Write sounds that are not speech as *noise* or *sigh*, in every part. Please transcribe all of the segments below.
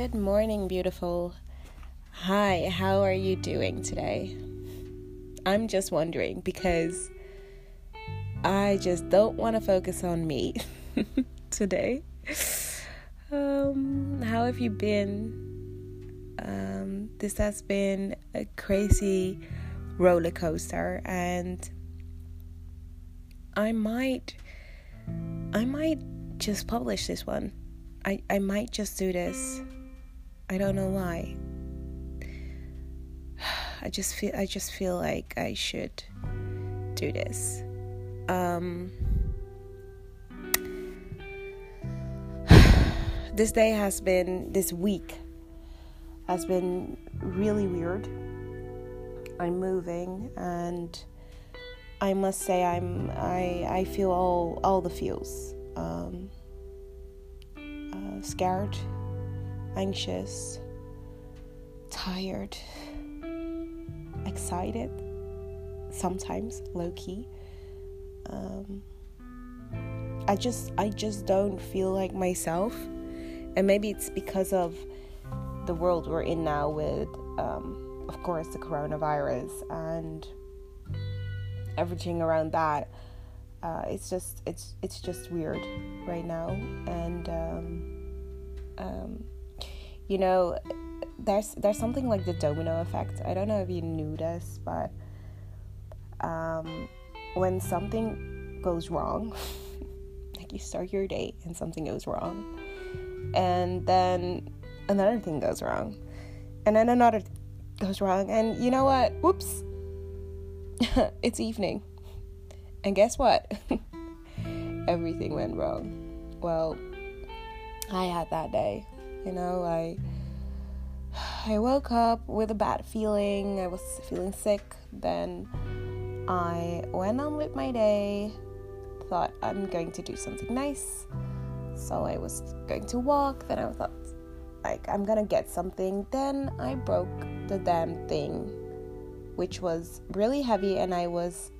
Good morning, beautiful. Hi, how are you doing today? I'm just wondering because I just don't want to focus on me *laughs* today. Um, how have you been? Um, this has been a crazy roller coaster, and I might, I might just publish this one. I, I might just do this. I don't know why. *sighs* I just feel I just feel like I should do this. Um *sighs* this day has been this week has been really weird. I'm moving and I must say I'm I I feel all all the feels. Um scared, anxious, tired, excited, sometimes low key. Um, I just I just don't feel like myself, and maybe it's because of the world we're in now with, um, of course, the coronavirus and everything around that. Uh, it's just it's it's just weird right now, and um, um, you know, there's there's something like the domino effect. I don't know if you knew this, but um, when something goes wrong, *laughs* like you start your day and something goes wrong, and then another thing goes wrong, and then another goes wrong, and you know what? Whoops, *laughs* it's evening, and guess what? *laughs* Everything went wrong. Well, I had that day. You know, I I woke up with a bad feeling. I was feeling sick. Then I went on with my day. Thought I'm going to do something nice. So I was going to walk. Then I thought like I'm gonna get something. Then I broke the damn thing, which was really heavy, and I was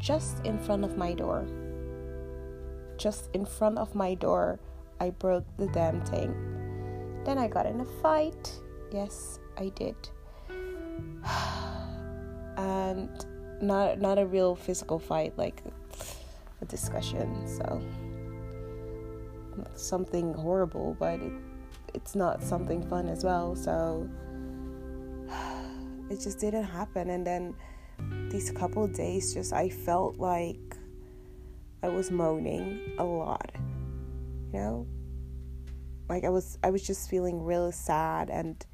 just in front of my door. Just in front of my door I broke the damn thing. Then I got in a fight. Yes, I did. *sighs* and not not a real physical fight, like a discussion. So something horrible, but it, it's not something fun as well. So *sighs* it just didn't happen. And then these couple days, just I felt like I was moaning a lot you know like i was i was just feeling really sad and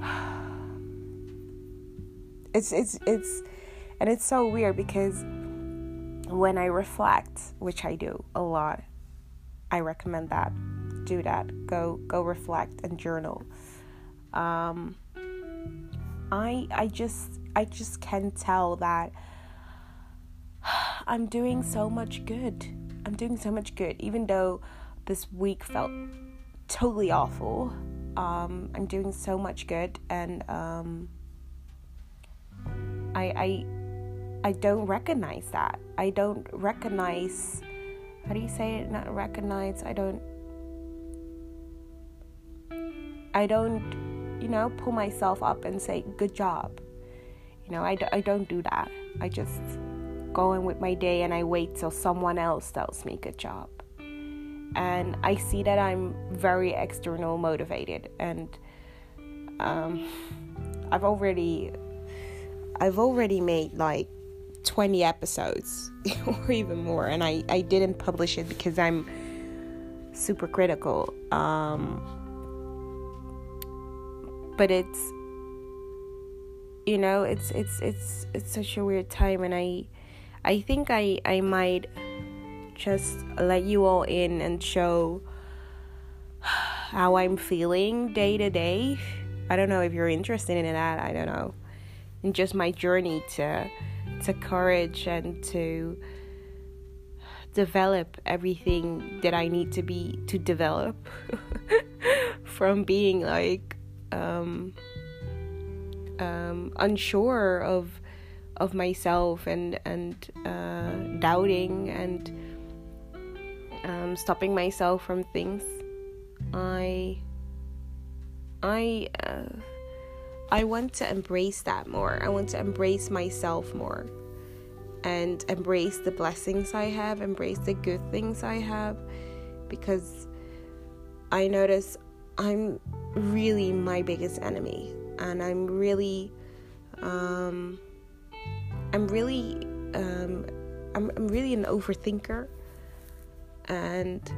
*sighs* it's it's it's and it's so weird because when i reflect which i do a lot i recommend that do that. Go go reflect and journal. Um i i just i just can tell that *sighs* i'm doing so much good. I'm doing so much good, even though this week felt totally awful. Um, I'm doing so much good, and um, I, I, I don't recognize that. I don't recognize. How do you say it? Not recognize. I don't. I don't, you know, pull myself up and say good job. You know, I, I don't do that. I just go in with my day and I wait till someone else tells me good job. And I see that I'm very external motivated and um, I've already I've already made like 20 episodes *laughs* or even more and I, I didn't publish it because I'm super critical. Um, but it's you know it's it's it's it's such a weird time and I I think I, I might just let you all in and show how I'm feeling day to day. I don't know if you're interested in that. I don't know. And just my journey to to courage and to develop everything that I need to be to develop *laughs* from being like um, um, unsure of of myself and and uh, doubting and stopping myself from things. I I uh, I want to embrace that more. I want to embrace myself more and embrace the blessings I have, embrace the good things I have because I notice I'm really my biggest enemy and I'm really um, I'm really um, I'm, I'm really an overthinker and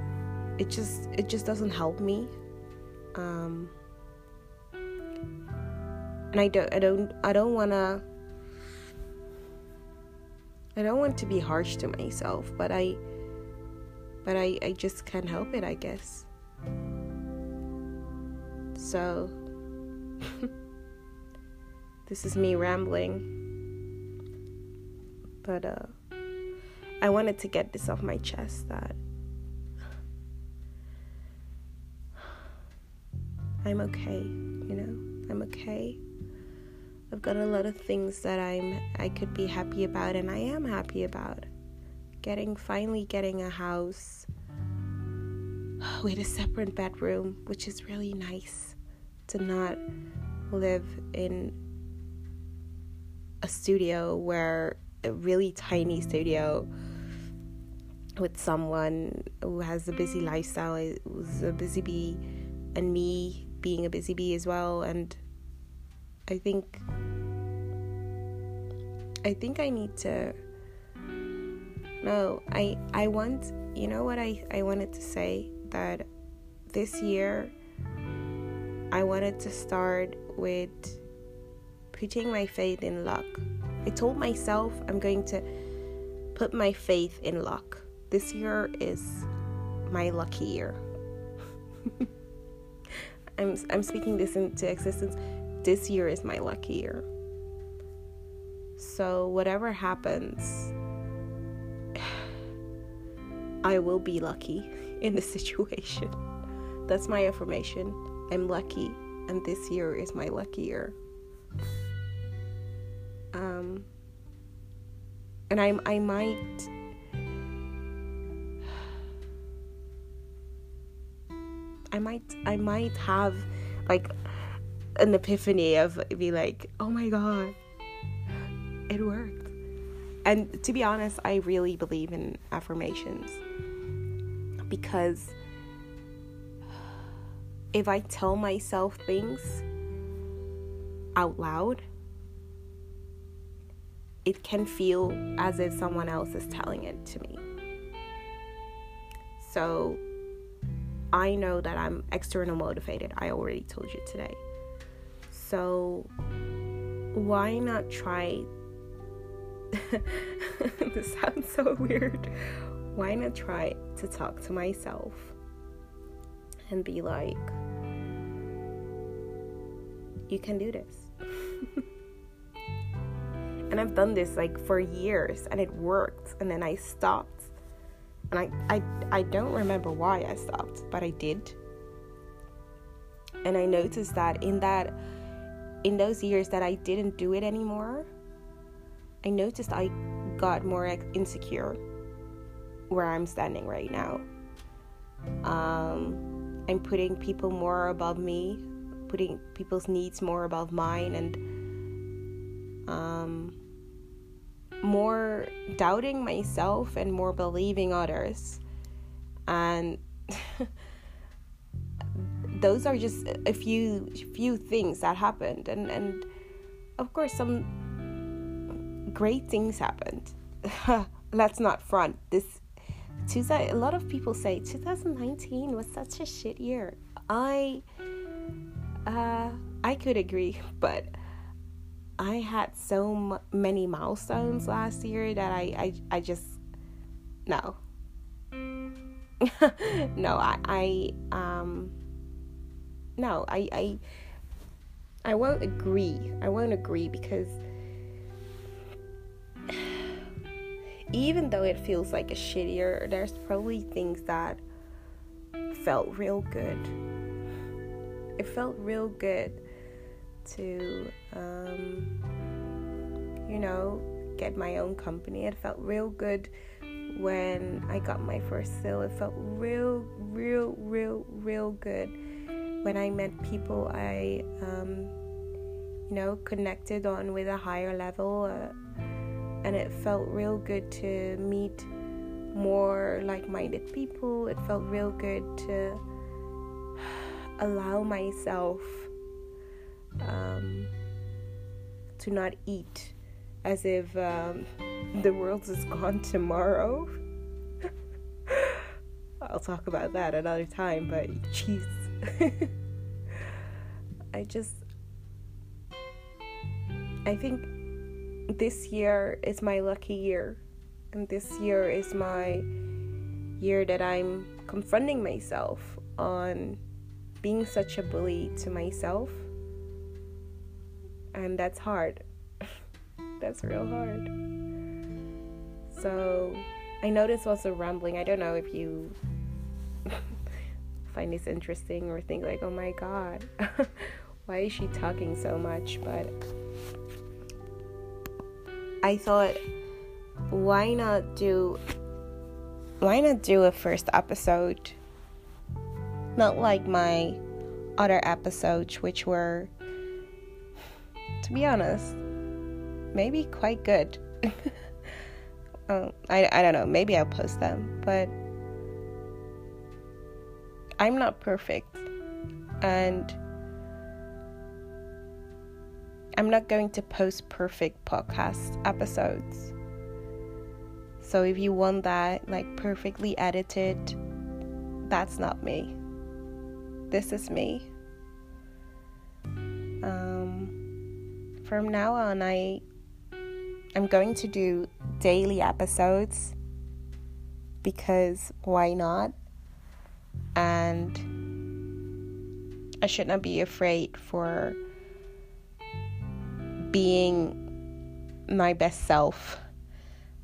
it just it just doesn't help me. Um, and I don't I don't I don't want to I don't want to be harsh to myself but I but I I just can't help it I guess. So *laughs* this is me rambling. But uh I wanted to get this off my chest that I'm okay, you know? I'm okay. I've got a lot of things that I'm I could be happy about and I am happy about. Getting finally getting a house *sighs* with a separate bedroom, which is really nice to not live in a studio where a really tiny studio with someone who has a busy lifestyle who's a busy bee and me being a busy bee as well and I think I think I need to no I I want you know what I I wanted to say that this year I wanted to start with putting my faith in luck. I told myself I'm going to put my faith in luck. This year is my lucky year. *laughs* I'm I'm speaking this into existence. This year is my lucky year. So whatever happens, *sighs* I will be lucky in the *laughs* situation. That's my affirmation. I'm lucky, and this year is my lucky year. Um, and I I might I might I might have like an epiphany of be like, oh my god, it worked. And to be honest, I really believe in affirmations because if I tell myself things out loud, it can feel as if someone else is telling it to me. So I know that I'm external motivated. I already told you today. So why not try? *laughs* this sounds so weird. Why not try to talk to myself and be like, you can do this. *laughs* and I've done this like for years and it worked and then I stopped and I, I I don't remember why I stopped, but I did. And I noticed that in that in those years that I didn't do it anymore, I noticed I got more insecure where I'm standing right now. Um, I'm putting people more above me, putting people's needs more above mine, and um, more doubting myself and more believing others. And *laughs* those are just a few few things that happened and and of course some great things happened. *laughs* Let's not front. This a lot of people say 2019 was such a shit year. I uh I could agree, *laughs* but I had so m- many milestones last year that I I, I just no. *laughs* No I I um no I I I won't agree. I won't agree because *sighs* even though it feels like a shittier there's probably things that felt real good. It felt real good to, um, you know, get my own company. It felt real good when I got my first sale. It felt real, real, real, real good. when I met people I, um, you know, connected on with a higher level. Uh, and it felt real good to meet more like minded people. It felt real good to *sighs* allow myself um, to not eat as if um, the world is gone tomorrow. *laughs* I'll talk about that another time, but jeez. *laughs* I just. I think this year is my lucky year. And this year is my year that I'm confronting myself on being such a bully to myself. And that's hard. *laughs* that's real hard. So, I know this was a rambling. I don't know if you *laughs* find this interesting or think, like, oh my god, *laughs* why is she talking so much? But I thought, why not do why not do a first episode? Not like my other episodes, which were, to be honest, maybe quite good. *laughs* um, I, I don't know, maybe I'll post them, but I'm not perfect. And I'm not going to post perfect podcast episodes. So if you want that like perfectly edited, that's not me. This is me. From now on, I I'm going to do daily episodes because why not? And I should not be afraid for being my best self.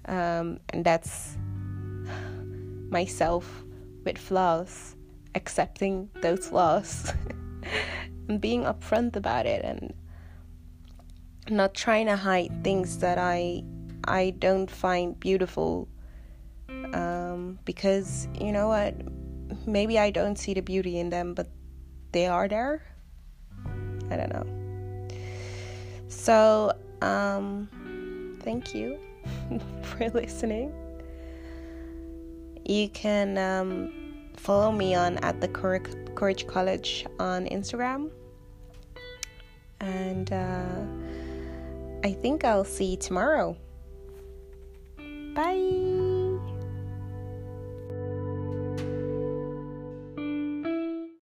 Um, and that's *sighs* myself with flaws, accepting those flaws, *laughs* and being upfront about it, and not trying to hide things that I I don't find beautiful. Um, because you know what, maybe I don't see the beauty in them, but they are there. I don't know. So, um, thank you *laughs* for listening. You can um, follow me on at the Courage College on Instagram. And uh, I think I'll see you tomorrow. Bye.